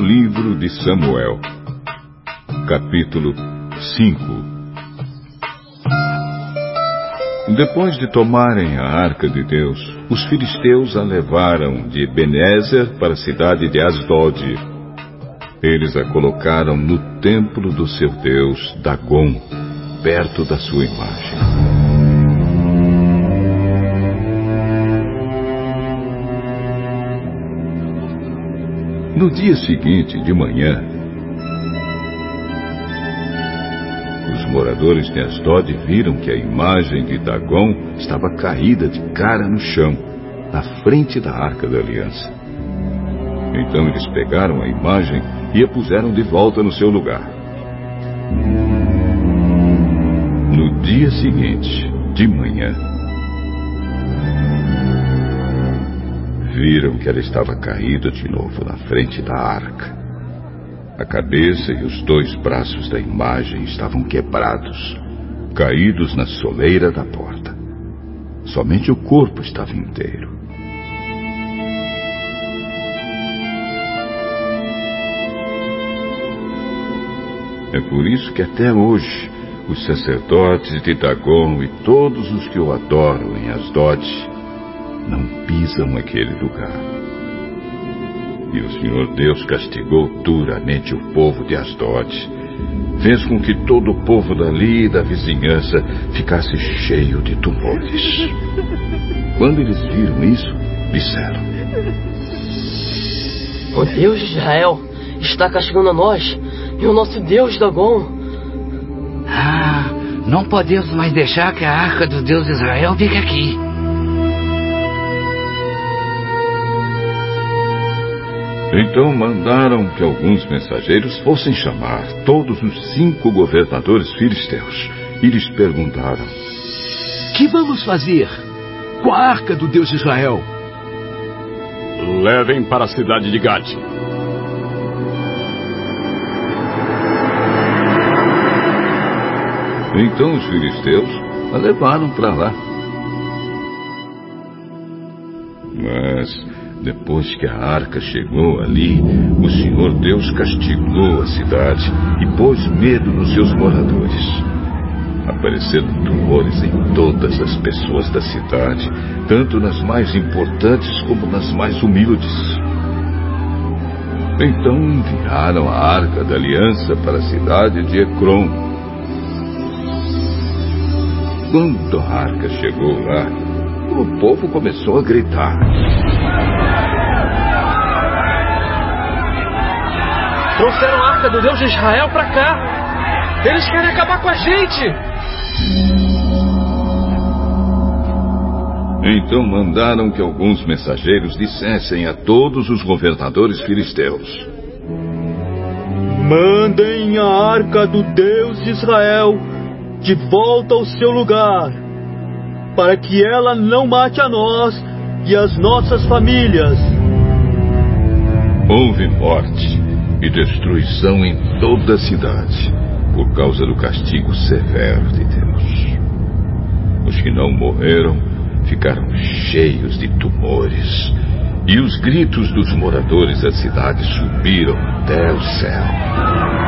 livro de Samuel, capítulo 5 Depois de tomarem a arca de Deus, os filisteus a levaram de Benézer para a cidade de Asdod. Eles a colocaram no templo do seu deus, Dagon, perto da sua imagem. No dia seguinte, de manhã, os moradores de Asdod viram que a imagem de Dagon estava caída de cara no chão, na frente da arca da aliança. Então eles pegaram a imagem e a puseram de volta no seu lugar. No dia seguinte, de manhã, viram que ela estava caída de novo na frente da arca. A cabeça e os dois braços da imagem estavam quebrados, caídos na soleira da porta. Somente o corpo estava inteiro. É por isso que até hoje os sacerdotes de Dagon e todos os que o adoram em Asdod não pisam aquele lugar. E o Senhor Deus castigou duramente o povo de Asdod. Fez com que todo o povo dali e da vizinhança ficasse cheio de tumores. Quando eles viram isso, disseram: O Deus de Israel está castigando a nós e o nosso Deus Dagon. Ah, não podemos mais deixar que a arca do Deus de Israel fique aqui. Então mandaram que alguns mensageiros fossem chamar todos os cinco governadores filisteus e lhes perguntaram: Que vamos fazer com a arca do Deus de Israel? Levem para a cidade de Gade. Então os filisteus a levaram para lá. Mas depois que a arca chegou ali, o Senhor Deus castigou a cidade e pôs medo nos seus moradores. Apareceram tumores em todas as pessoas da cidade, tanto nas mais importantes como nas mais humildes. Então enviaram a arca da aliança para a cidade de Ecrom. Quando a arca chegou lá, o povo começou a gritar. Trouxeram a arca do Deus de Israel para cá. Eles querem acabar com a gente. Então mandaram que alguns mensageiros dissessem a todos os governadores filisteus: Mandem a arca do Deus de Israel de volta ao seu lugar, para que ela não mate a nós e as nossas famílias. Houve morte e destruição em toda a cidade, por causa do castigo severo de Deus. Os que não morreram ficaram cheios de tumores, e os gritos dos moradores da cidade subiram até o céu.